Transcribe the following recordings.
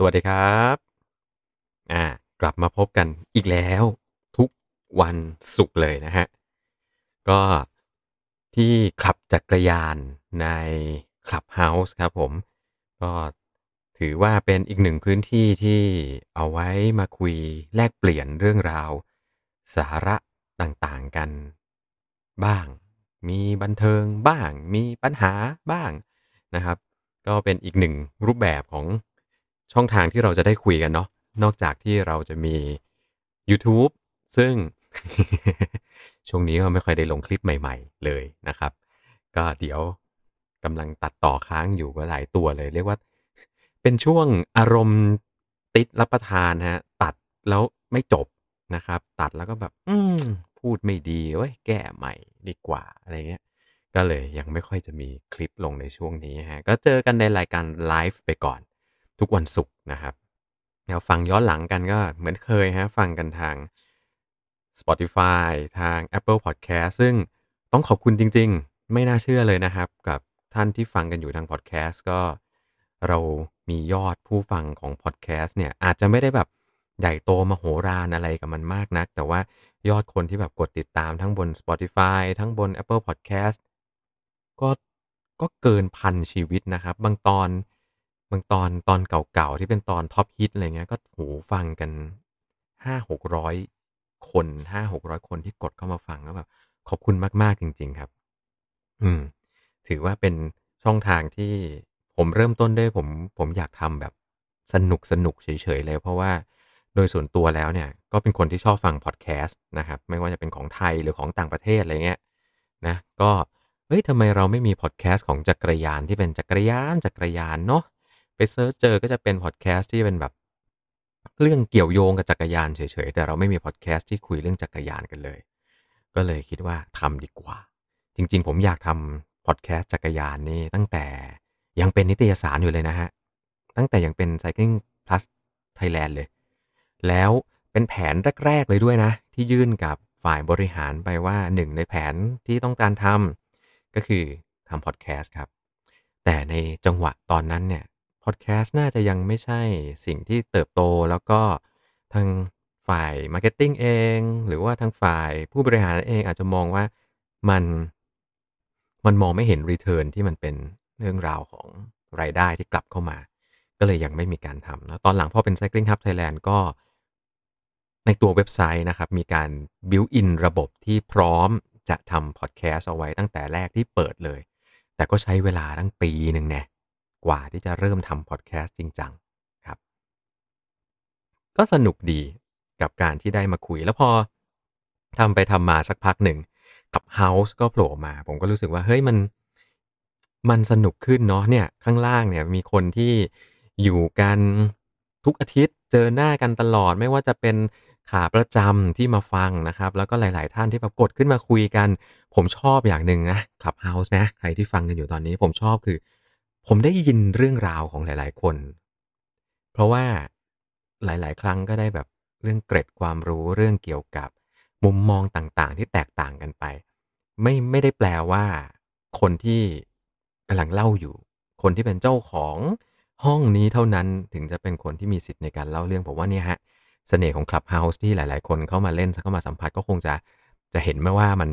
สวัสดีครับ อ่า กลับมาพบกันอีกแล้ว ทุกวันศุกร์เลยนะฮะ ก็ที่ขับจักรยานในคลับเฮาส์ครับผม ก็ถือว่าเป็นอีกหนึ่งพื้นที่ที่เอาไว้มาคุยแลกเปลี่ยนเรื่องราว สาระต่างๆกัน บ้าง มีบันเทิงบ้าง มีปัญหาบ้างนะครับ ก็เป็นอีกหนึ่งรูปแบบของ ช่องทางที่เราจะได้คุยกันเนาะนอกจากที่เราจะมี YouTube ซึ่ง ช่วงนี้ก็ไม่ค่อยได้ลงคลิปใหม่ ๆ เลยนะครับ ก็เดี๋ยวกำลังตัดต่อค้างอยู่ก็หลายตัวเลย เรียกว่า เป็นช่วงอารมณ์ติดรับประทานฮะตัดแล้วไม่จบนะครับ ตัดแล้วก็แบบ อืมพูดไม่ดีเว้ยแก้ใหม่ดีกว่าอะไรเงี้ย ก็เลยยังไม่ค่อยจะมีคลิปลงในช่วงนี้ฮะก็เจอกันในรายการไลฟ์ไปก่อน ทุกวันศุกร์นะครับแล้วฟังย้อนหลังกันก็เหมือนเคยฮะฟังกันทาง Spotify ทาง Apple Podcast ซึ่งต้องขอบคุณจริง ๆ ไม่น่าเชื่อเลยนะครับ กับท่านที่ฟังกันอยู่ทาง Podcast ก็เรามียอดผู้ฟังของ Podcast เนี่ยอาจจะไม่ได้แบบใหญ่โตมโหฬารอะไรกับมันมากนัก แต่ว่ายอดคนที่แบบกดติดตามทั้งบน Spotify ทั้งบน Apple Podcast ก็ก็เกินพันชีวิตนะครับ บางตอน บางตอนตอนเก่าๆ ที่เป็นตอนท็อปฮิตอะไรเงี้ยก็โหฟังกันห้าหกร้อยคนห้าหกร้อยคนที่กดเข้ามาฟังก็แบบขอบคุณมากๆจริง ๆครับ อืม ถือว่าเป็นช่องทางที่ผมเริ่มต้นด้วยผมผมอยากทำแบบสนุกสนุกเฉยๆเลย เพราะว่าโดยส่วนตัวแล้วเนี่ย ก็เป็นคนที่ชอบฟังพอดแคสต์นะครับ ไม่ว่าจะเป็นของไทยหรือของต่างประเทศอะไรเงี้ยนะก็เฮ้ยทำไมเราไม่มีพอดแคสต์ของจักรยานที่เป็นจักรยานจักรยานเนาะ ไป search เจอก็จะเป็นพอดแคสต์ที่เป็นแบบเรื่องเกี่ยวโยงกับจักรยานเฉยๆ แต่เราไม่มีพอดแคสต์ที่คุยเรื่องจักรยานกันเลย ก็เลยคิดว่าทำดีกว่า จริง ๆ ผมอยากทำพอดแคสต์จักรยานนี่ตั้งแต่ยังเป็นนิตยสารอยู่เลยนะฮะ ตั้งแต่ยังเป็น Cycling Plus Thailand เลย แล้วเป็นแผนแรก ๆ เลยด้วยนะ ที่ยื่นกับฝ่ายบริหารไปว่าหนึ่งในแผนที่ต้องการทำก็คือทำพอดแคสต์ครับ แต่ในจังหวะตอนนั้นเนี่ย พอดแคสต์น่าจะยังไม่ใช่สิ่งที่เติบโตแล้วก็ทางฝ่าย marketing เอง หรือว่าทางฝ่ายผู้บริหารเองอาจจะมองว่ามันมันมองไม่เห็นรีเทิร์นที่มันเป็นเรื่องราวของรายได้ที่กลับเข้ามา ก็เลยยังไม่มีการทำนะตอนหลังพอเป็น Cycling Hub Thailand ก็ในตัวเว็บไซต์นะครับ มีการ build in ระบบที่พร้อมจะทำพอดแคสต์เอาไว้ตั้งแต่แรกที่เปิดเลย แต่ก็ใช้เวลาตั้งปีหนึ่งแน่ กว่าที่จะเริ่มทำพอดแคสต์จริงจังครับ ก็สนุกดีกับการที่ได้มาคุยแล้วพอทำไปทำมาสักพักหนึ่งกับ House ก็โผล่มา ผมก็รู้สึกว่าเฮ้ยมันมันสนุกขึ้นเนาะเนี่ยข้างล่างเนี่ยมีคนที่อยู่กันทุกอาทิตย์เจอหน้ากันตลอดไม่ว่าจะเป็นขาประจำที่มาฟังนะครับ แล้วก็หลาย ๆ ท่านที่ปรากฏขึ้นมาคุยกัน ผมชอบอย่างหนึ่งนะคลับเฮาส์นะ ใครที่ฟังกันอยู่ตอนนี้ผมชอบคือ ผมได้ยินเรื่องราวของหลาย ๆ คน เพราะว่าหลาย ๆ ครั้งก็ได้แบบเรื่องเกร็ดความรู้เรื่องเกี่ยวกับมุมมองต่าง ๆ ที่แตกต่างกันไป ไม่ไม่ได้แปลว่า คนที่กำลังเล่าอยู่ คนที่เป็นเจ้าของห้องนี้เท่านั้นถึงจะเป็นคนที่มีสิทธิ์ในการเล่าเรื่องผมว่าเนี่ยฮะเสน่ห์ของคลับเฮาส์ที่หลาย ๆ คนเข้ามาเล่นเข้ามาสัมผัสก็คงจะจะเห็นไหมว่ามัน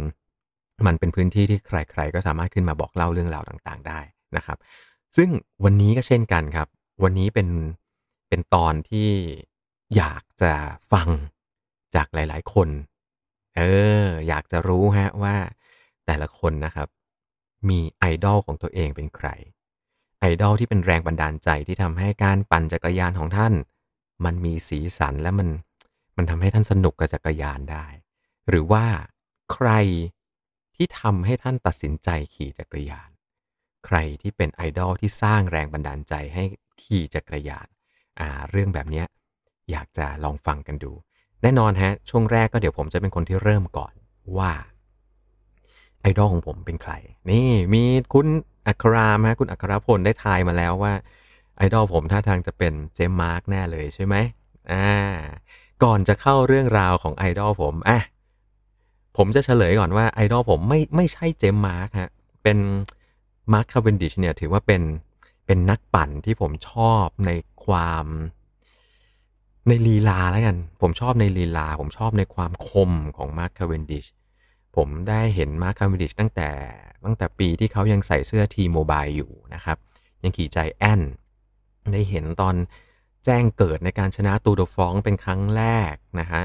มันเป็นพื้นที่ที่ใคร ๆ ก็สามารถขึ้นมาบอกเล่าเรื่องราวต่าง ๆ ได้นะครับ ซึ่งวันนี้ก็เช่นกันครับ วันนี้เป็นเป็นตอนที่อยากจะฟังจากหลาย ๆ คน เออ อยากจะรู้ฮะว่าแต่ละคนนะครับ มีไอดอลของตัวเองเป็นใคร ไอดอลที่เป็นแรงบันดาลใจที่ทำให้การปั่นจักรยานของท่าน มันมีสีสันและมันมันทำให้ท่านสนุกกับจักรยานได้ หรือว่าใครที่ทำให้ท่านตัดสินใจขี่จักรยาน ใครที่เป็นไอดอลที่สร้างแรงบันดาลใจให้ขี่จักรยานอ่าเรื่องแบบนี้อยากจะลองฟังกันดู แน่นอนฮะ ช่วงแรกก็เดี๋ยวผมจะเป็นคนที่เริ่มก่อนว่าไอดอลของผมเป็นใคร นี่มีคุณอัครามฮะคุณอัครพลได้ทายมาแล้วว่าไอดอลผมท่าทางจะเป็นเจมมาร์กแน่เลยใช่ไหมอ่าก่อนจะเข้าเรื่องราวของไอดอลผมอะผมจะเฉลยก่อนว่าไอดอลผมไม่ไม่ใช่เจ๊มาร์คฮะเป็น มาร์คคาเวนดิชเนี่ยถือว่าเป็นเป็นนักปั่นที่ผมชอบในความในลีลาแล้วกัน ผมชอบในลีลา ผมชอบในความคมของมาร์คคาเวนดิชผมได้เห็นมาร์คคาเวนดิชตั้งแต่ตั้งแต่ปีที่เขายังใส่เสื้อ T-Mobile อยู่นะครับ ยังขี่ใจแอนได้เห็นตอนแจ้งเกิดในการชนะตูร์ฟรองซ์เป็นครั้งแรกนะฮะ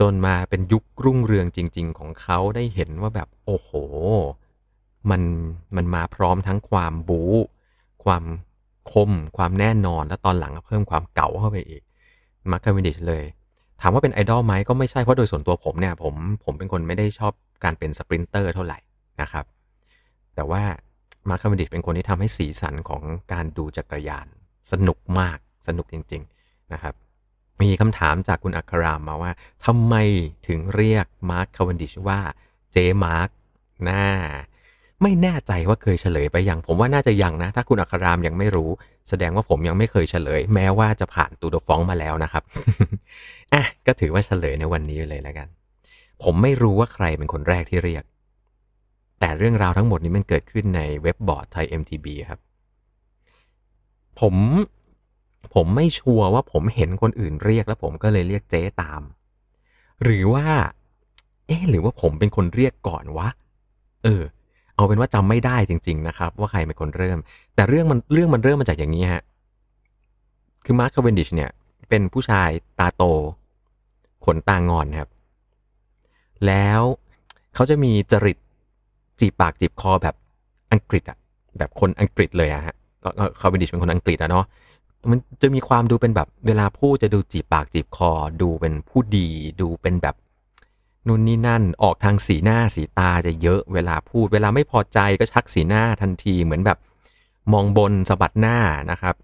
จนมาเป็นยุครุ่งเรืองจริง ๆ ของเขาได้เห็นว่าแบบโอ้โห มันมันมาพร้อมทั้งความบู๊ความคม ความแน่นอน แล้วตอนหลังก็เพิ่มความเก๋าเข้าไปอีกมาร์คคาเวนดิชเลย ถามว่าเป็นไอดอลไหมก็ไม่ใช่เพราะโดยส่วนตัวผมเนี่ยผมผมเป็นคนไม่ได้ชอบการเป็น sprinter เท่าไหร่นะครับ แต่ว่ามาร์คคาเวนดิชเป็นคนที่ทำให้สีสันของการดูจักรยาน สนุกมากสนุกจริง ๆนะครับ มีคำถามจากคุณอัครามมาว่าทำไมถึงเรียกมาร์คคาเวนดิชว่าเจ๊มาร์คน่า ไม่แน่ใจว่าเคยเฉลยไปยัง ผมว่าน่าจะยังนะ ถ้าคุณอัครามยังไม่รู้ แสดงว่าผมยังไม่เคยเฉลย แม้ว่าจะผ่านตูร์ฟรองซ์มาแล้วนะครับอะก็ถือว่าเฉลยในวันนี้เลยแล้วกัน ผมไม่รู้ว่าใครเป็นคนแรกที่เรียก แต่เรื่องราวทั้งหมดนี้มันเกิดขึ้นในเว็บบอร์ดไทย MTB ครับ ผมผมไม่ชัวร์ว่าผมเห็นคนอื่นเรียกแล้วผมก็เลยเรียกเจ๊ตาม หรือว่า เอ๊หรือว่าผมเป็นคนเรียกก่อนวะ เออ เอาเป็นว่าจำไม่ได้จริง ๆ นะครับ ว่าใครเป็นคนเริ่ม แต่เรื่องมันเรื่องมันเริ่มมาจากอย่างนี้ฮะคือมาร์คคาเวนดิชเนี่ย เป็นผู้ชายตาโต ขนตางอนครับ แล้วเขาจะมีจริตจีบปากจีบคอแบบอังกฤษอะแบบคนอังกฤษเลยอะฮะก็คาเวนดิชเป็นคนอังกฤษอะเนาะมันจะมีความดูเป็นแบบเวลาพูดจะดูจีบปากจีบคอ ดูเป็นผู้ดี ดูเป็นแบบ นู่นนี่นั่นออกทางสีหน้าสีตาจะเยอะเวลาพูด เวลาไม่พอใจก็ชักสีหน้าทันทีเหมือนแบบมองบนสะบัดหน้านะครับ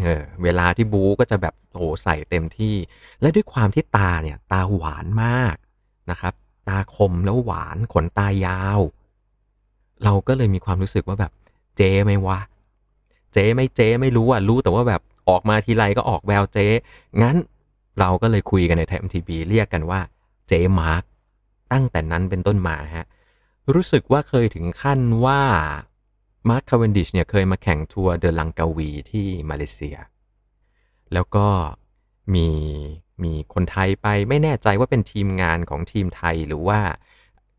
เออเวลาที่บูก็จะแบบโอ้ใส่เต็มที่ และด้วยความที่ตาเนี่ยตาหวานมากนะครับ ตาคมแล้วหวานขนตายาว เราก็เลยมีความรู้สึกว่าแบบเจ๊ไหมวะ เจ๊ไม่เจ๊ไม่รู้อะรู้แต่ว่าแบบออกมาทีไรก็ออกแววเจ๊งั้นเราก็เลยคุยกันในไทมทีบีเรียกกันว่า เจมาร์กตั้งแต่นั้นเป็นต้นมาฮะ รู้สึกว่าเคยถึงขั้นว่ามาร์คคาเวนดิชเนี่ยเคยมาแข่ง Tour de Langkawi ที่มาเลเซีย แล้วก็มีมีคนไทยไปไม่แน่ใจว่าเป็นทีมงานของทีมไทยหรือว่า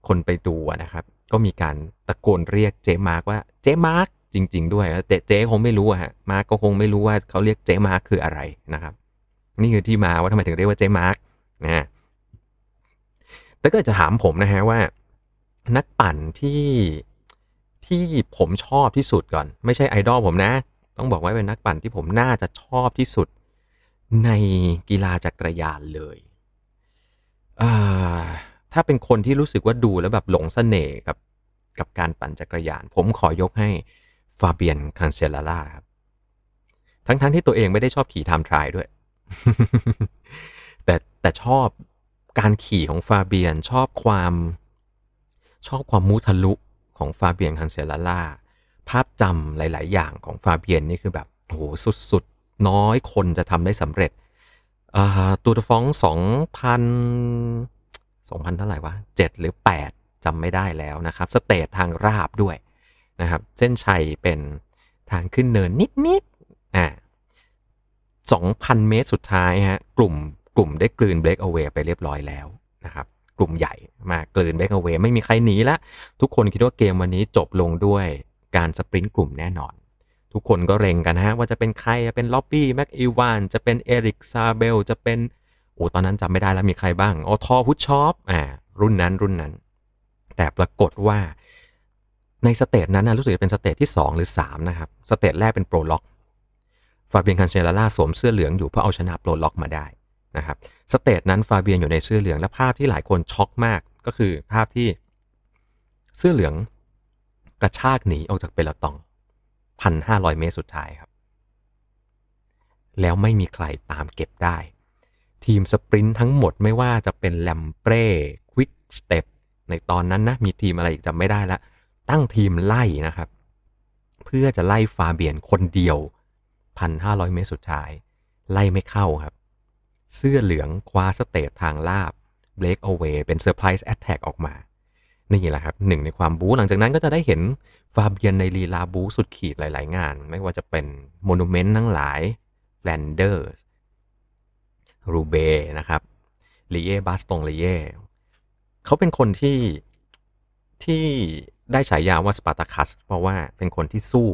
คนไปดูนะครับ ก็มีการตะโกนเรียกเจ๊มาร์คว่าเจ๊มาร์คจริง ๆ ด้วยแต่เจ๊คงไม่รู้ฮะมาร์คก็คงไม่รู้ว่าเขาเรียกเจ๊มาร์คคืออะไรนะครับ นี่คือที่มาว่าทำไมถึงเรียกว่าเจ๊มาร์คนะ แต่ก็จะถามผมนะฮะว่า นักปั่นที่ที่ผมชอบที่สุดก่อน ไม่ใช่ไอดอลผมนะ ต้องบอกว่าเป็นนักปั่นที่ผมน่าจะชอบที่สุด ในกีฬาจักรยานเลยถ้าเป็นคนที่รู้สึกว่าดูแล้วแบบหลงสเสน่ห์กับกับการปั่นจักรยาน ผมขอยกให้ฟาเบียนคันเซลล่าครับ ทั้งๆที่ตัวเองไม่ได้ชอบขี่ time trial ด้วย แต่แต่ชอบ การขี่ของฟาเบียนชอบความชอบความบู๊ทะลุของฟาเบียนคันเซลล่าภาพจำหลาย ๆ อย่างของฟาเบียนนี่คือแบบโหสุด ๆ น้อยคนจะทำได้สำเร็จตูร์ฟรองซ์สองพันสองพันเท่าไหร่วะเจ็ดหรือแปดจำไม่ได้แล้วนะครับ stage ทางราบด้วยนะครับเส้นชัยเป็นทางขึ้นเนินนิด ๆ อ่าสองพันเมตรสุดท้ายฮะกลุ่ม กลุ่มได้กลืนเบรกเอาไว้ไปเรียบร้อยแล้วนะครับกลุ่มใหญ่มากลืนเบรกเอาไว้ไม่มีใครหนีละ ทุกคนคิดว่าเกมวันนี้จบลงด้วยการสปรินต์กลุ่มแน่นอน ทุกคนก็เร่งกันฮะว่าจะเป็นใครจะเป็นล็อบบี้แม็กอีวานจะเป็นเอริกซาเบลจะเป็นโอ้ตอนนั้นจำไม่ได้แล้วมีใครบ้างออทอพุชชอปอ่ารุ่นนั้นรุ่นนั้น แต่ปรากฏว่าใน stage นั้นนะรู้สึกจะเป็น stage ที่ 2 หรือ 3 นะครับ stage แรกเป็น prologue ฟาเบียนคันเซลล่าสวมเสื้อเหลืองอยู่เพื่อเอาชนะ prologue มาได้ นะครับ stage นั้นฟาเบียนอยู่ในเสื้อเหลืองและภาพที่หลายคนช็อกมากก็คือภาพที่เสื้อเหลืองกระชากหนีออกจาก peloton พันห้าร้อยเมตรสุดท้ายครับ แล้วไม่มีใครตามเก็บได้ ทีม sprint ทั้งหมดไม่ว่าจะเป็น Lampre Quick-Step ในตอนนั้นนะ มีทีมอะไรอีกจำไม่ได้ละ ตั้งทีมไล่นะครับ เพื่อจะไล่ฟาเบียนคนเดียวพันห้าร้อยเมตรสุดท้าย ไล่ไม่เข้าครับ เสื้อเหลืองคว้า stage ทางราบ breakaway เป็น surprise attack ออกมา นี่แหละครับหนึ่งในความบู๊หลังจากนั้นก็จะได้เห็นฟาเบียนในลีลาบู๊สุดขีดหลาย ๆ งาน ไม่ว่าจะเป็นmonument ทั้งหลายแฟลนเดอร์สรูเบนะครับ Liège-Bastogne-Liège เขาเป็นคนที่ที่ได้ฉายาว่าสปาร์ตาคัส เพราะว่าเป็นคนที่สู้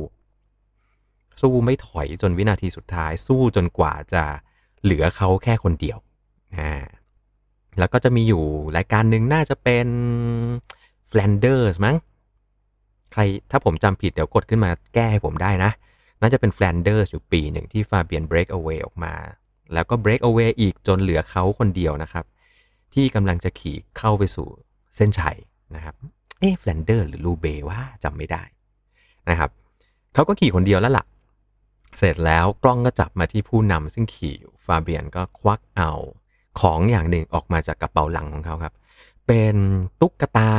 สู้ไม่ถอยจนวินาทีสุดท้าย สู้จนกว่าจะ เหลือเขาแค่คนเดียวอ่าแล้วก็จะมีอยู่รายการหนึ่งน่าจะเป็นแฟลนเดอร์สมั้งใครถ้าผมจำผิดเดี๋ยวกดขึ้นมาแก้ให้ผมได้นะ น่าจะเป็นแฟลนเดอร์สอยู่ปีหนึ่งที่ฟาเบียน breakaway ออกมา แล้วก็ breakaway อีกจนเหลือเขาคนเดียวนะครับ ที่กำลังจะขี่เข้าไปสู่เส้นชัยนะครับเอ๊แฟลนเดอร์สหรือรูเบวะจำไม่ได้นะครับเขาก็ขี่คนเดียวแล้วล่ะ เสร็จแล้วกล้องก็จับมาที่ผู้นำซึ่งขี่อยู่ ฟาเบียนก็ควักเอาของอย่างหนึ่งออกมาจากกระเป๋าหลังของเขาครับ เป็นตุ๊กตา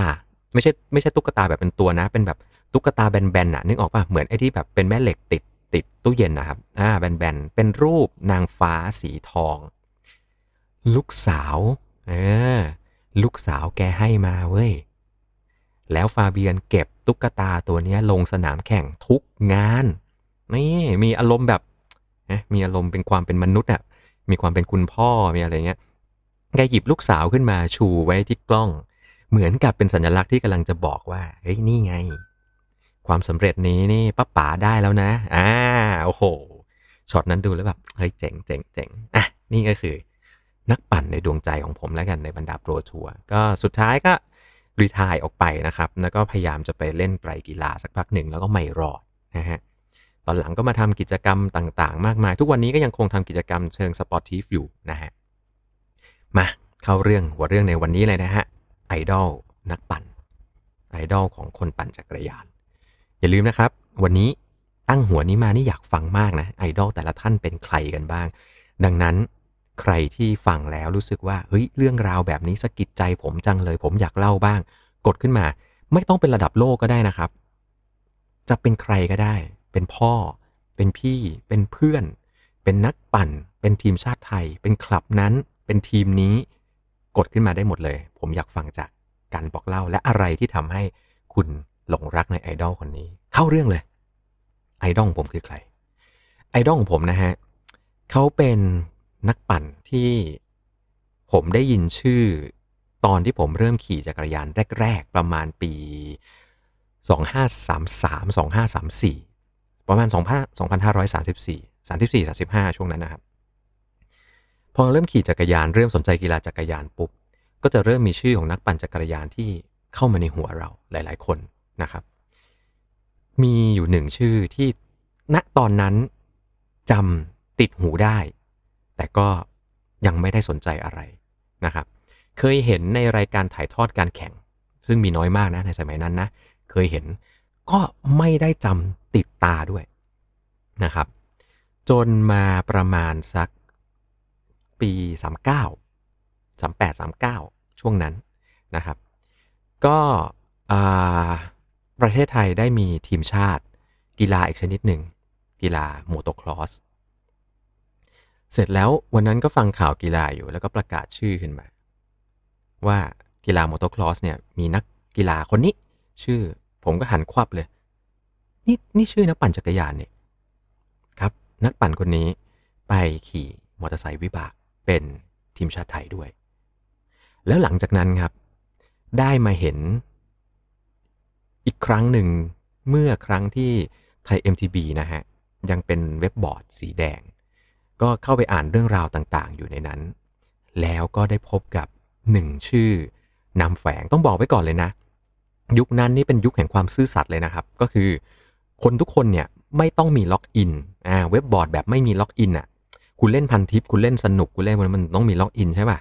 ไม่ใช่ไม่ใช่ตุ๊กตาแบบเป็นตัวนะ เป็นแบบตุ๊กตาแบนๆน่ะ นึกออกป่ะ เหมือนไอ้ที่แบบเป็นแม่เหล็กติดติดตู้เย็นนะครับ อ่าแบนๆ เป็นรูปนางฟ้าสีทอง ลูกสาว เออ ลูกสาวแกให้มาเว้ย แล้วฟาเบียนเก็บตุ๊กตาตัวนี้ลงสนามแข่งทุกงาน นี่มีอารมณ์แบบมีอารมณ์เป็นความเป็นมนุษย์อะ มีความเป็นคุณพ่อมีอะไรเงี้ยแกหยิบลูกสาวขึ้นมาชูไว้ที่กล้อง เหมือนกับเป็นสัญลักษณ์ที่กำลังจะบอกว่าเฮ้ยนี่ไง ความสำเร็จนี้นี่ป้าป๋าได้แล้วนะอ่าโอ้โหช็อตนั้นดูแล้วแบบเฮ้ยเจ๋งเจ๋งเจ๋งอะนี่ก็คือ นักปั่นในดวงใจของผมแล้วกันในบรรดาโปรทัวร์ก็สุดท้ายก็รีทายออกไปนะครับ แล้วก็พยายามจะไปเล่นไตรกีฬาสักพักหนึ่งแล้วก็ไม่รอดนะฮะ ตอนหลังก็มาทำกิจกรรมต่างๆ มากมาย ทุกวันนี้ก็ยังคงทำกิจกรรมเชิง sportive อยู่นะฮะ มาเข้าเรื่องหัวเรื่องในวันนี้เลยนะฮะ ไอดอลนักปั่น ไอดอลของคนปั่นจักรยาน อย่าลืมนะครับ วันนี้ตั้งหัวนี้มานี่อยากฟังมากนะไอดอลแต่ละท่านเป็นใครกันบ้าง ดังนั้นใครที่ฟังแล้วรู้สึกว่าเฮ้ยเรื่องราวแบบนี้สะกิดใจผมจังเลย ผมอยากเล่าบ้าง กดขึ้นมา ไม่ต้องเป็นระดับโลกก็ได้นะครับ จะเป็นใครก็ได้ เป็นพ่อ เป็นพี่ เป็นเพื่อน เป็นนักปั่น เป็นทีมชาติไทย เป็นคลับนั้น เป็นทีมนี้ กดขึ้นมาได้หมดเลย ผมอยากฟังจากการบอกเล่าและอะไรที่ทำให้คุณหลงรักในไอดอลคนนี้ เข้าเรื่องเลย ไอดอลผมคือใคร ไอดอลของผมนะฮะเขาเป็นนักปั่นที่ผมได้ยินชื่อตอนที่ผมเริ่มขี่จักรยานแรก ๆ ประมาณปี 2533 2534 ประมาณ2534 34 35 ช่วงนั้นนะครับ พอเริ่มขี่จักรยานเริ่มสนใจกีฬาจักรยานปุ๊บ ก็จะเริ่มมีชื่อของนักปั่นจักรยานที่เข้ามาในหัวเราหลาย ๆ คนนะครับ มีอยู่หนึ่งชื่อที่ณตอนนั้นจำติดหูได้ แต่ก็ยังไม่ได้สนใจอะไรนะครับ เคยเห็นในรายการถ่ายทอดการแข่ง ซึ่งมีน้อยมากนะในสมัยนั้นนะ เคยเห็น ก็ไม่ได้จำติดตาด้วยนะครับ จนมาประมาณสักปี 39 38 39 ช่วงนั้นนะครับ ก็ประเทศไทยได้มีทีมชาติ กีฬาอีกชนิดหนึ่ง กีฬาโมโตครอสเสร็จแล้ววันนั้นก็ฟังข่าวกีฬาอยู่แล้วก็ประกาศชื่อขึ้นมา ว่ากีฬาโมโตครอสเนี่ยมีนักกีฬาคนนี้ชื่อ ผมก็หันควับเลย นี่นี่ชื่อนักปั่นจักรยานเนี่ยครับ นักปั่นคนนี้ไปขี่มอเตอร์ไซค์วิบากเป็นทีมชาติไทยด้วย แล้วหลังจากนั้นครับ ได้มาเห็นอีกครั้งหนึ่งเมื่อครั้งที่ไทย MTB นะฮะ ยังเป็นเว็บบอร์ดสีแดง ก็เข้าไปอ่านเรื่องราวต่างๆ อยู่ในนั้น แล้วก็ได้พบกับหนึ่งชื่อนามแฝงต้องบอกไว้ก่อนเลยนะ ยุคนั้นนี่เป็นยุคแห่งความซื่อสัตย์เลยนะครับ ก็คือ คนทุกคนเนี่ยไม่ต้องมีล็อกอินอ่าเว็บบอร์ดแบบไม่มีล็อกอินอะคุณเล่นพันทิป คุณเล่นสนุก คุณเล่นมันมันต้องมีล็อกอินใช่ป่ะ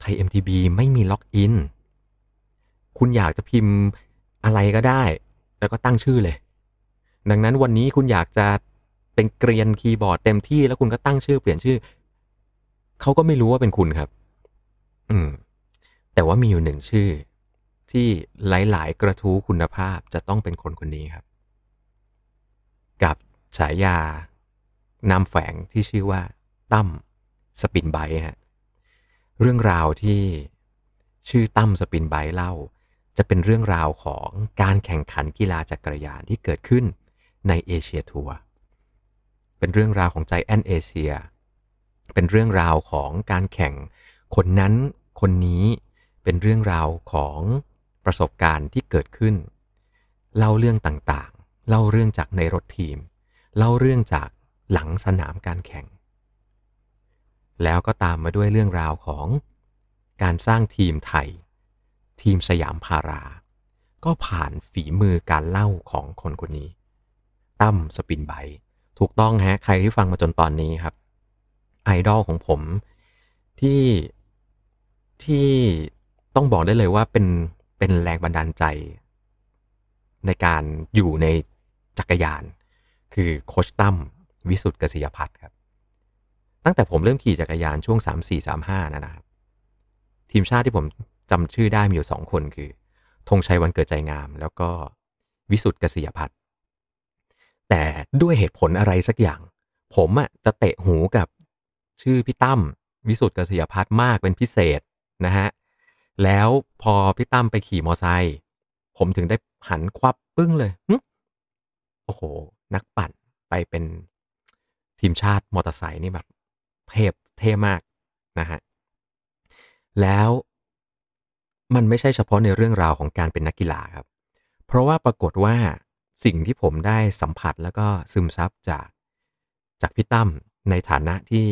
ไทย MTB ไม่มีล็อกอินคุณอยากจะพิมพ์อะไรก็ได้ แล้วก็ตั้งชื่อเลย ดังนั้นวันนี้คุณอยากจะเป็นเกรียนคีย์บอร์ดเต็มที่แล้วคุณก็ตั้งชื่อเปลี่ยนชื่อ เขาก็ไม่รู้ว่าเป็นคุณครับ อืม แต่ว่ามีอยู่หนึ่งชื่อ ที่หลาย ๆ กระทู้คุณภาพจะต้องเป็นคนคนนี้ครับ กับฉายานามแฝงที่ชื่อว่าตั้มสปินไบฮะเรื่องราวที่ชื่อตั้มสปินไบเล่า จะเป็นเรื่องราวของการแข่งขันกีฬาจักรยานที่เกิดขึ้นในเอเชียทัวร์เป็นเรื่องราวของใจแอนเอเชียเป็นเรื่องราวของการแข่งคนนั้นคนนี้เป็นเรื่องราวของ ประสบการณ์ที่เกิดขึ้น เล่าเรื่องต่างๆ เล่าเรื่องจากในรถทีม เล่าเรื่องจากหลังสนามการแข่ง แล้วก็ตามมาด้วยเรื่องราวของการสร้างทีมไทย ทีมสยามพารา ก็ผ่านฝีมือการเล่าของคนคนนี้ ตั้มสปินไบถูกต้องฮะ ใครที่ฟังมาจนตอนนี้ครับ ไอดอลของผมที่ที่ต้องบอกได้เลยว่าเป็น เป็นแรงบันดาลใจ ในการอยู่ในจักรยาน คือโคชตั้มวิสุทธ์กษิยพัฒน์ครับ ตั้งแต่ผมเริ่มขี่จักรยานช่วง 3 4 3 5 นะนะครับ ทีมชาติที่ผมจำชื่อได้มีอยู่สองคนคือธงชัยวันเกิดใจงาม แล้วก็วิสุทธ์กษิยพัฒน์แต่ด้วยเหตุผลอะไรสักอย่าง ผมอะจะเตะหูกับชื่อพี่ตั้มวิสุทธ์กษิยพัฒน์มากเป็นพิเศษนะฮะ แล้วพอพี่ตั้มไปขี่มอไซค์ผมถึงได้หันควับปึ้งเลยโอ้โห นักปั่นไปเป็นทีมชาติมอเตอร์ไซค์นี่แบบเทพเท่มากนะฮะ แล้วมันไม่ใช่เฉพาะในเรื่องราวของการเป็นนักกีฬาครับ เพราะว่าปรากฏว่าสิ่งที่ผมได้สัมผัสแล้วก็ซึมซับจากจากพี่ตั้มในฐานะที่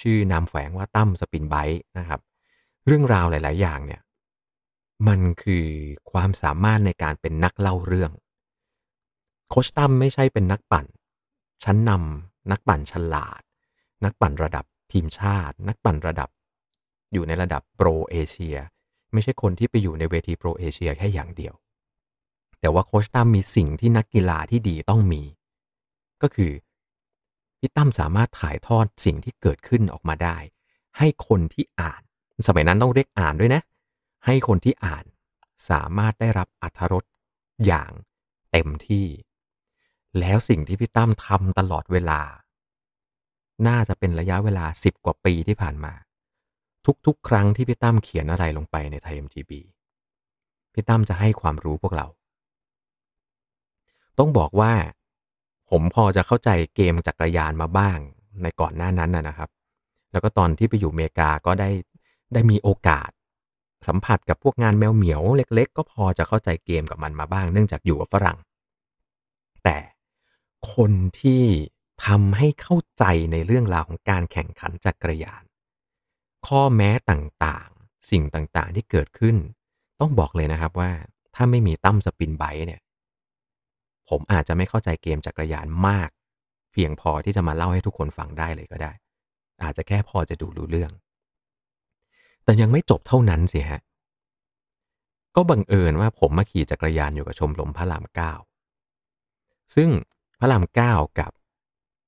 ชื่อนามแฝงว่าตั้มสปินไบต์นะครับ เรื่องราวหลาย ๆ อย่างเนี่ยมันคือความสามารถในการเป็นนักเล่าเรื่อง โคชตั้มไม่ใช่เป็นนักปั่น ชั้นนำนักปั่นฉลาด นักปั่นระดับทีมชาติ นักปั่นระดับ อยู่ในระดับโปรเอเชีย ไม่ใช่คนที่ไปอยู่ในเวทีโปรเอเชียแค่อย่างเดียว แต่ว่าโคชตั้มมีสิ่งที่นักกีฬาที่ดีต้องมี ก็คือพี่ตั้มสามารถถ่ายทอดสิ่งที่เกิดขึ้นออกมาได้ ให้คนที่อ่าน สมัยนั้นต้องเรียกอ่านด้วยนะ ให้คนที่อ่านสามารถได้รับอัธรสอย่างเต็มที่ แล้วสิ่งที่พี่ตั้มทำตลอดเวลา น่าจะเป็นระยะเวลา 10 กว่าปีที่ผ่านมา ทุกๆ ครั้งที่พี่ตั้มเขียนอะไรลงไปในไทย MTB พี่ตั้มจะให้ความรู้พวกเรา ต้องบอกว่า ผมพอจะเข้าใจเกมจักรยานมาบ้างในก่อนหน้านั้นนะครับ แล้วก็ตอนที่ไปอยู่อเมริกาก็ได้ ได้มีโอกาส สัมผัสกับพวกงานแมวเหมียวเล็ก ๆ ก็พอจะเข้าใจเกมกับมันมาบ้าง เนื่องจากอยู่กับฝรั่ง แต่คนที่ทำให้เข้าใจในเรื่องราวของการแข่งขันจักรยาน ข้อแม้ต่างๆ สิ่งต่างๆที่เกิดขึ้น ต้องบอกเลยนะครับว่าถ้าไม่มีตั้มสปินไบเนี่ยผมอาจจะไม่เข้าใจเกมจักรยานมาก เพียงพอที่จะมาเล่าให้ทุกคนฟังได้เลยก็ได้ อาจจะแค่พอจะดูรู้เรื่อง แต่ยังไม่จบเท่านั้นสิฮะ ก็บังเอิญว่าผมมาขี่จักรยานอยู่กับชมรมพระรามเก้าซึ่งพระรามเก้ากับ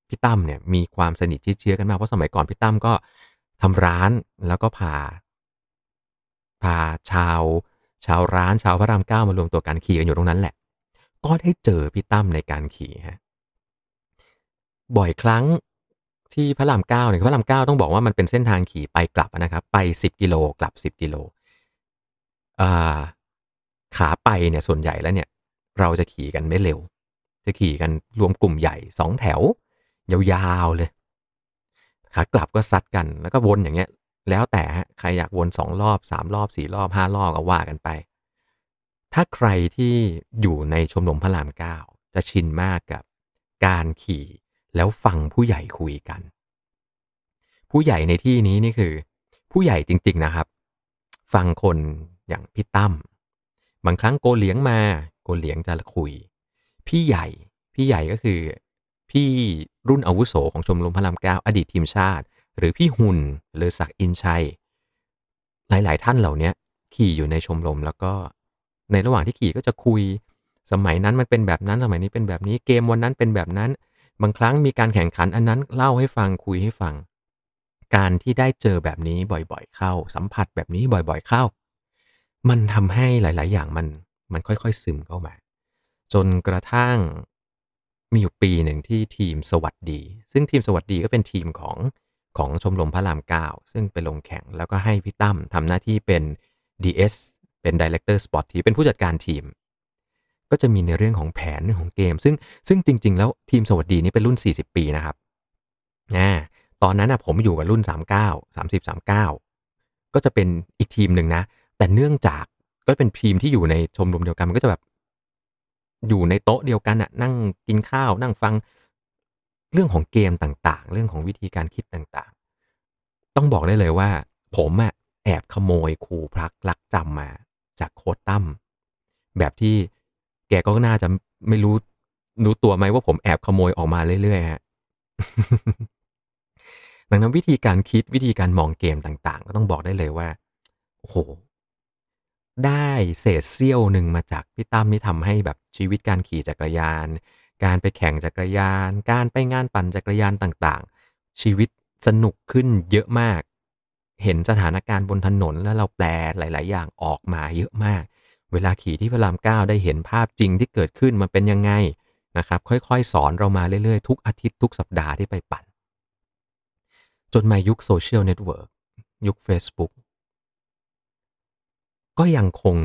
พี่ตั้มเนี่ยมีความสนิทชิดเชื้อกันมากเพราะสมัยก่อนพี่ตั้มก็ทำร้านแล้วก็พา พาชาว ชาวร้านชาวพระรามเก้ามารวมตัวกันขี่กันอยู่ตรงนั้นแหละ ก็ได้เจอพี่ตั้มในการขี่ฮะบ่อยครั้ง ที่พระรามเก้าเนี่ยพระรามเก้าต้องบอกว่ามันเป็นเส้นทางขี่ไปกลับนะครับไปสิบกิโลกลับสิบกิโลขาไปเนี่ยส่วนใหญ่แล้วเนี่ยเราจะขี่กันไม่เร็ว จะขี่กันรวมกลุ่มใหญ่สองแถว ยาวๆเลยขากลับก็ซัดกันแล้วก็วนอย่างเงี้ย แล้วแต่ใครอยากวนสองรอบสามรอบสี่รอบห้ารอบก็ว่ากันไป ถ้าใครที่อยู่ในชมรมพระรามเก้าจะชินมากกับการขี่ แล้วฟังผู้ใหญ่คุยกัน ผู้ใหญ่ในที่นี้นี่คือ ผู้ใหญ่จริง ๆนะครับ ฟังคนอย่างพี่ตั้มบางครั้งโกเลี้ยงมา โกเลี้ยงจะคุย พี่ใหญ่ พี่ใหญ่ก็คือ พี่รุ่นอาวุโสของชมรมพระรามเก้าอดีตทีมชาติ หรือพี่หุ่นหรือศักอินชัย หลาย ๆ ท่านเหล่านี้ขี่อยู่ในชมรมแล้วก็ในระหว่างที่ขี่ก็จะคุย สมัยนั้นมันเป็นแบบนั้นสมัยนี้เป็นแบบนี้เกมวันนั้นเป็นแบบนั้น บางครั้งมีการแข่งขันอันนั้นเล่าให้ฟังคุยให้ฟัง การที่ได้เจอแบบนี้บ่อยๆ เข้า สัมผัสแบบนี้บ่อยๆเข้า มันทำให้หลาย ๆ อย่างมันมันค่อยๆซึมเข้ามา จนกระทั่งมีอยู่ปีหนึ่งที่ทีมสวัสดี ซึ่งทีมสวัสดีก็เป็นทีมของของชมรมพระรามเก้าซึ่งไปลงแข่งแล้วก็ให้พี่ตั้มทำหน้าที่เป็น DS เป็น directeur sportif เป็นผู้จัดการทีม ก็จะมีในเรื่องของแผนเรื่องของเกม ซึ่งซึ่งจริง ๆ แล้วทีมสวัสดีนี่เป็นรุ่น 40 ปีนะครับอ่าตอนนั้นอะผมอยู่กับรุ่น 39 30 39 ก็จะเป็นอีกทีมหนึ่งนะ แต่เนื่องจากก็เป็นทีมที่อยู่ในชมรมเดียวกันมันก็จะแบบอยู่ในโต๊ะเดียวกันอะนั่งกินข้าว นั่งฟังเรื่องของเกมต่างๆ เรื่องของวิธีการคิดต่างๆ ต้องบอกได้เลยว่า ผมอะแอบขโมยครูพลักลักจำมาจากโค้ดตั้มแบบที่ แกก็น่าจะไม่รู้รู้ตัวไหมว่าผมแอบขโมยออกมาเรื่อยๆฮะดังนั้นวิธีการคิดวิธีการมองเกมต่างๆ ก็ต้องบอกได้เลยว่าโอ้โห ได้เศษเสี้ยวหนึ่งมาจากพี่ตั้มนี่ทำให้แบบชีวิตการขี่จักรยาน การไปแข่งจักรยาน การไปงานปั่นจักรยานต่างๆ ชีวิตสนุกขึ้นเยอะมาก เห็นสถานการณ์บนถนนแล้วเราแปลหลาย ๆ อย่างออกมาเยอะมาก เวลาขี่ที่พระรามเก้าได้เห็นภาพจริงที่เกิดขึ้นมันเป็นยังไงนะครับ ค่อยๆ สอนเรามาเรื่อยๆ ทุกอาทิตย์ทุกสัปดาห์ที่ไปปั่น จนมายุคโซเชียลเน็ตเวิร์กยุค Facebook ก็ยังคง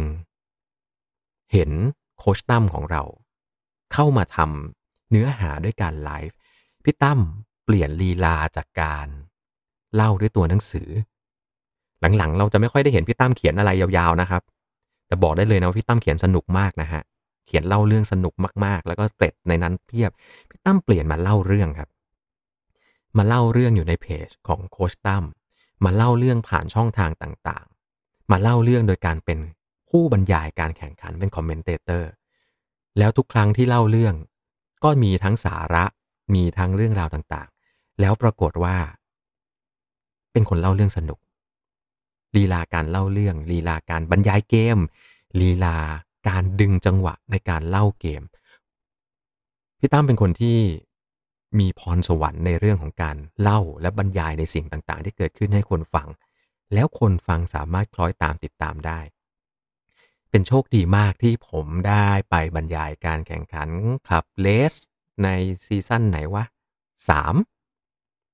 เห็นโค้ชตั้มของเรา เข้ามาทำเนื้อหาด้วยการไลฟ์พี่ตั้มเปลี่ยนลีลาจากการเล่าด้วยตัวหนังสือ หลังๆ เราจะไม่ค่อยได้เห็นพี่ตั้มเขียนอะไรยาวๆนะครับ แต่บอกได้เลยนะว่าพี่ตั้มเขียนสนุกมากนะฮะ เขียนเล่าเรื่องสนุกมากๆ แล้วก็เกร็ดในนั้นเพียบ พี่ตั้มเปลี่ยนมาเล่าเรื่องครับ มาเล่าเรื่องอยู่ในเพจของโค้ชตั้ม มาเล่าเรื่องผ่านช่องทางต่างๆ มาเล่าเรื่องโดยการเป็นผู้บรรยายการแข่งขันเป็น commentator แล้วทุกครั้งที่เล่าเรื่อง ก็มีทั้งสาระ มีทั้งเรื่องราวต่างๆ แล้วปรากฏว่า เป็นคนเล่าเรื่องสนุก ลีลาการเล่าเรื่องลีลาการบรรยายเกมลีลาการดึงจังหวะในการเล่าเกมพี่ตั้มเป็นคนที่มีพรสวรรค์ในเรื่องของการเล่าและบรรยายในสิ่งต่างๆ ที่เกิดขึ้นให้คนฟัง แล้วคนฟังสามารถคล้อยตามติดตามได้ เป็นโชคดีมากที่ผมได้ไปบรรยายการแข่งขันคลับเลสในซีซั่นไหนวะสาม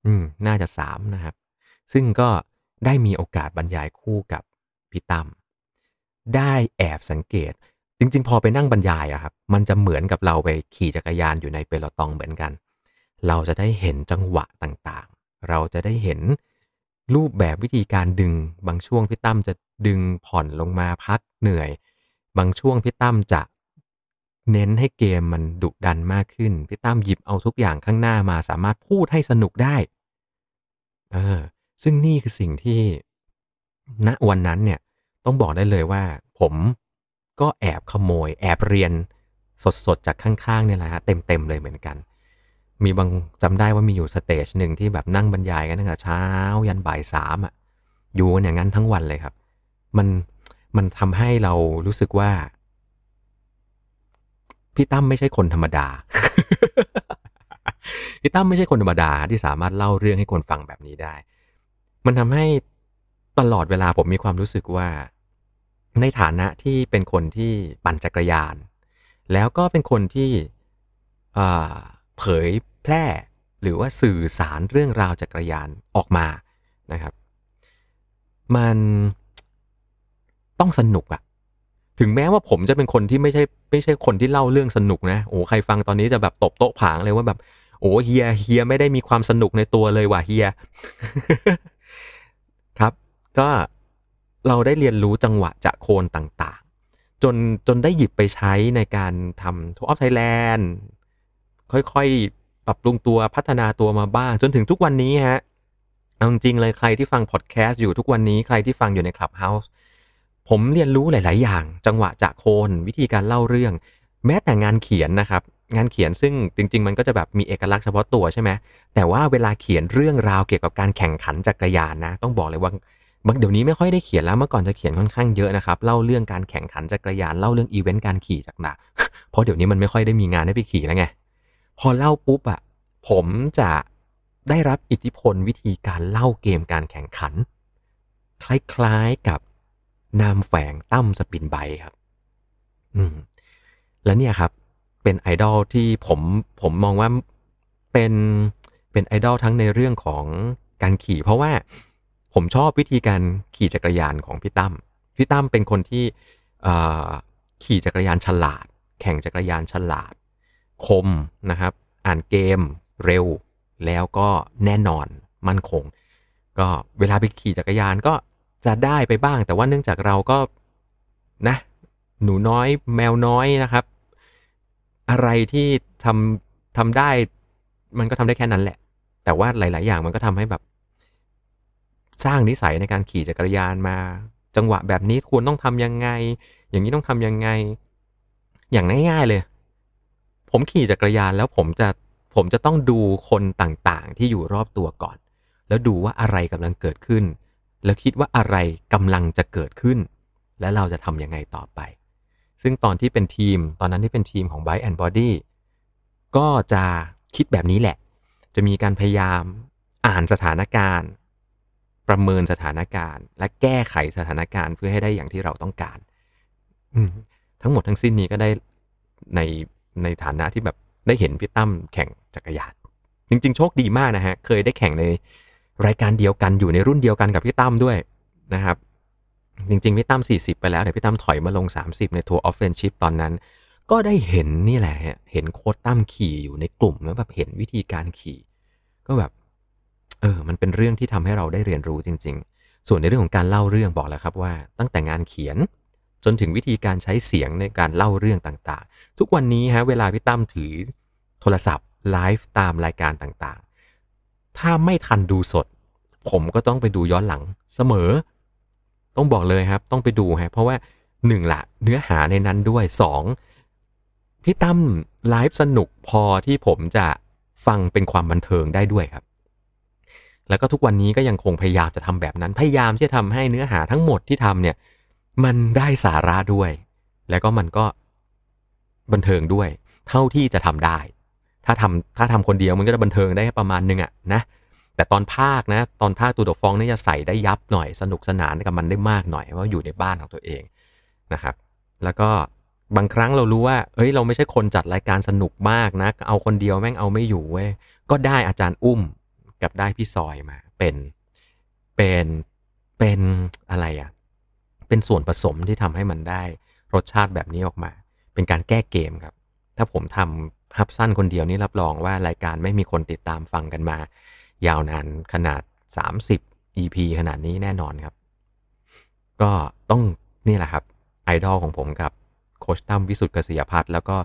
อืม น่าจะสามนะครับ ซึ่งก็ ได้มีโอกาสบรรยายคู่กับพี่ตั้มได้แอบสังเกต จริง ๆ พอไปนั่งบรรยายอะครับมันจะเหมือนกับเราไปขี่จักรยานอยู่ในเปโลตองเหมือนกัน เราจะได้เห็นจังหวะต่างๆ เราจะได้เห็นรูปแบบวิธีการดึง บางช่วงพี่ตั้มจะดึงผ่อนลงมาพักเหนื่อย บางช่วงพี่ตั้มจะเน้นให้เกมมันดุดันมากขึ้นพี่ตั้มหยิบเอาทุกอย่างข้างหน้ามาสามารถพูดให้สนุกได้ เออ ซึ่งนี่คือสิ่งที่ณวันนั้นเนี่ยต้องบอกได้เลยว่า ผมก็แอบขโมย แอบเรียนสดๆ จากข้างๆเนี่ยแหละฮะเต็มๆเลยเหมือนกัน มีบางจำได้ว่ามีอยู่สเตจหนึ่งที่แบบนั่งบรรยายกันตั้งแต่เช้า ยันบ่ายสามอะอยู่กันอย่างนั้นทั้งวันเลยครับ มันมันทำให้เรารู้สึกว่า พี่ตั้มไม่ใช่คนธรรมดา พี่ตั้มไม่ใช่คนธรรมดาที่สามารถเล่าเรื่องให้คนฟังแบบนี้ได้ มันทำให้ตลอดเวลาผมมีความรู้สึกว่า ในฐานะที่เป็นคนที่ปั่นจักรยาน แล้วก็เป็นคนที่เผยแพร่หรือว่าสื่อสารเรื่องราวจักรยานออกมานะครับ มันต้องสนุกอะถึงแม้ว่าผมจะเป็นคนที่ไม่ใช่ไม่ใช่คนที่เล่าเรื่องสนุกนะโอ้ใครฟังตอนนี้จะแบบตบโต๊ะผางเลยว่าแบบ โอ้เฮียเฮียไม่ได้มีความสนุกในตัวเลยว่ะเฮีย ก็เราได้เรียนรู้จังหวะจะโคนต่างๆ จนจนได้หยิบไปใช้ในการทำ Tour of Thailand ค่อยๆ ปรับปรุงตัวพัฒนาตัวมาบ้าง จนถึงทุกวันนี้ฮะเอาจริงเลยใครที่ฟังพอดแคสต์อยู่ทุกวันนี้ใครที่ฟังอยู่ใน Clubhouse ผมเรียนรู้หลาย ๆ อย่าง จังหวะจะโคนวิธีการเล่าเรื่อง แม้แต่งานเขียนนะครับ งานเขียนซึ่งจริง ๆ มันก็จะแบบมีเอกลักษณ์เฉพาะตัวใช่ไหมแต่ว่าเวลาเขียนเรื่องราวเกี่ยวกับการแข่งขันจักรยานนะ ต้องบอกเลยว่า บางเดี๋ยวนี้ไม่ค่อยได้เขียนแล้วเมื่อก่อนจะเขียนค่อนข้างเยอะนะครับเล่าเรื่องการแข่งขันจักรยานเล่าเรื่องอีเวนต์การขี่จักรยานเพราะเดี๋ยวนี้มันไม่ค่อยได้มีงานให้ไปขี่แล้วไงพอเล่าปุ๊บอะผมจะได้รับอิทธิพลวิธีการเล่าเกมการแข่งขัน คล้ายๆกับนามแฝงตั้มสปินไบครับ อืม และเนี่ยครับ เป็นไอดอลที่ผมผมมองว่าเป็นเป็นไอดอลทั้งในเรื่องของการขี่ เพราะว่า ผมชอบวิธีการขี่จักรยานของพี่ตั้มพี่ตั้มเป็นคนที่ขี่จักรยานฉลาด แข่งจักรยานฉลาด คมนะครับ อ่านเกมเร็ว แล้วก็แน่นอนมั่นคง ก็เวลาไปขี่จักรยานก็จะได้ไปบ้าง แต่ว่าเนื่องจากเราก็นะหนูน้อยแมวน้อยนะครับ อะไรที่ทำทำได้มันก็ทำได้แค่นั้นแหละ แต่ว่าหลาย ๆ อย่างมันก็ทำให้แบบ สร้างนิสัยในการขี่จักรยานมา จังหวะแบบนี้ควรต้องทำยังไง อย่างนี้ต้องทำยังไง อย่างง่ายๆเลย ผมขี่จักรยานแล้วผมจะผมจะต้องดูคนต่างๆ ที่อยู่รอบตัวก่อน แล้วดูว่าอะไรกำลังเกิดขึ้น แล้วคิดว่าอะไรกำลังจะเกิดขึ้น และเราจะทำยังไงต่อไป ซึ่งตอนที่เป็นทีม ตอนนั้นที่เป็นทีมของ Bike and Body ก็จะคิดแบบนี้แหละ จะมีการพยายามอ่านสถานการณ์ ประเมินสถานการณ์ และแก้ไขสถานการณ์เพื่อให้ได้อย่างที่เราต้องการ อืมทั้งหมดทั้งสิ้นนี้ก็ได้ในในฐานะที่แบบได้เห็นพี่ตั้มแข่งจักรยานจริง ๆ โชคดีมากนะฮะ เคยได้แข่งในรายการเดียวกันอยู่ในรุ่นเดียวกันกับพี่ตั้มด้วยนะครับ จริง ๆ พี่ตั้ม 40 ไปแล้วแต่พี่ตั้มถอยมาลง 30 ใน Tour of Friendship ตอนนั้น ก็ได้เห็นนี่แหละฮะเห็นโค้ดตั้มขี่อยู่ในกลุ่มแล้วแบบเห็นวิธีการขี่ ก็แบบ เออ มันเป็นเรื่องที่ทำให้เราได้เรียนรู้จริง ๆ ส่วนในเรื่องของการเล่าเรื่องบอกแล้วครับว่า ตั้งแต่งานเขียน จนถึงวิธีการใช้เสียงในการเล่าเรื่องต่างๆ ทุกวันนี้ฮะเวลาพี่ตั้มถือโทรศัพท์ไลฟ์ตามรายการต่างๆ ถ้าไม่ทันดูสด ผมก็ต้องไปดูย้อนหลังเสมอ ต้องบอกเลยครับ ต้องไปดูฮะเพราะว่าหนึ่งละเนื้อหาในนั้นด้วยสองพี่ตั้มไลฟ์สนุกพอที่ผมจะฟังเป็นความบันเทิงได้ด้วยครับ แล้วก็ทุกวันนี้ก็ยังคงพยายามจะทำแบบนั้น พยายามที่จะทำให้เนื้อหาทั้งหมดที่ทำเนี่ย มันได้สาระด้วย แล้วก็มันก็บันเทิงด้วย เท่าที่จะทำได้ ถ้าทำถ้าทำคนเดียวมันก็จะบันเทิงได้ประมาณนึงอะนะ แต่ตอนภาคนะ ตอนภาคตูดฟองนี่จะใส่ได้ยับหน่อย สนุกสนานกับมันได้มากหน่อยเพราะอยู่ในบ้านของตัวเองนะครับ แล้วก็บางครั้งเรารู้ว่า เอ้ย เราไม่ใช่คนจัดรายการสนุกมากนะ เอาคนเดียวแม่งเอาไม่อยู่เว้ย ก็ได้อาจารย์อุ้ม กับได้พี่ซอยมา เป็นเป็นเป็นอะไรอะเป็นส่วนผสมที่ทำให้มันได้รสชาติแบบนี้ออกมา เป็นการแก้เกมครับ ถ้าผมทำฮับสั้นคนเดียวนี่รับรองว่ารายการไม่มีคนติดตามฟังกันมา ยาวนานขนาด 30 EP ขนาดนี้แน่นอนครับ ก็ต้องนี่แหละครับไอดอลของผมกับโคชตั้มวิสุทธิ์เกษยพัฒน์แล้วก็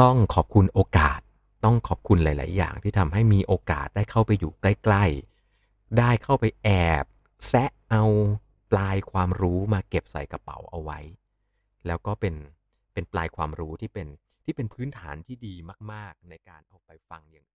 ต้องขอบคุณโอกาส ต้องขอบคุณหลาย ๆ อย่างที่ทำให้มีโอกาสได้เข้าไปอยู่ใกล้ ๆ ได้เข้าไปแอบแซะเอาปลายความรู้มาเก็บใส่กระเป๋าเอาไว้ แล้วก็เป็นเป็นปลายความรู้ที่เป็นที่เป็นพื้นฐานที่ดีมาก ๆ ในการเอาไปฟังอย่าง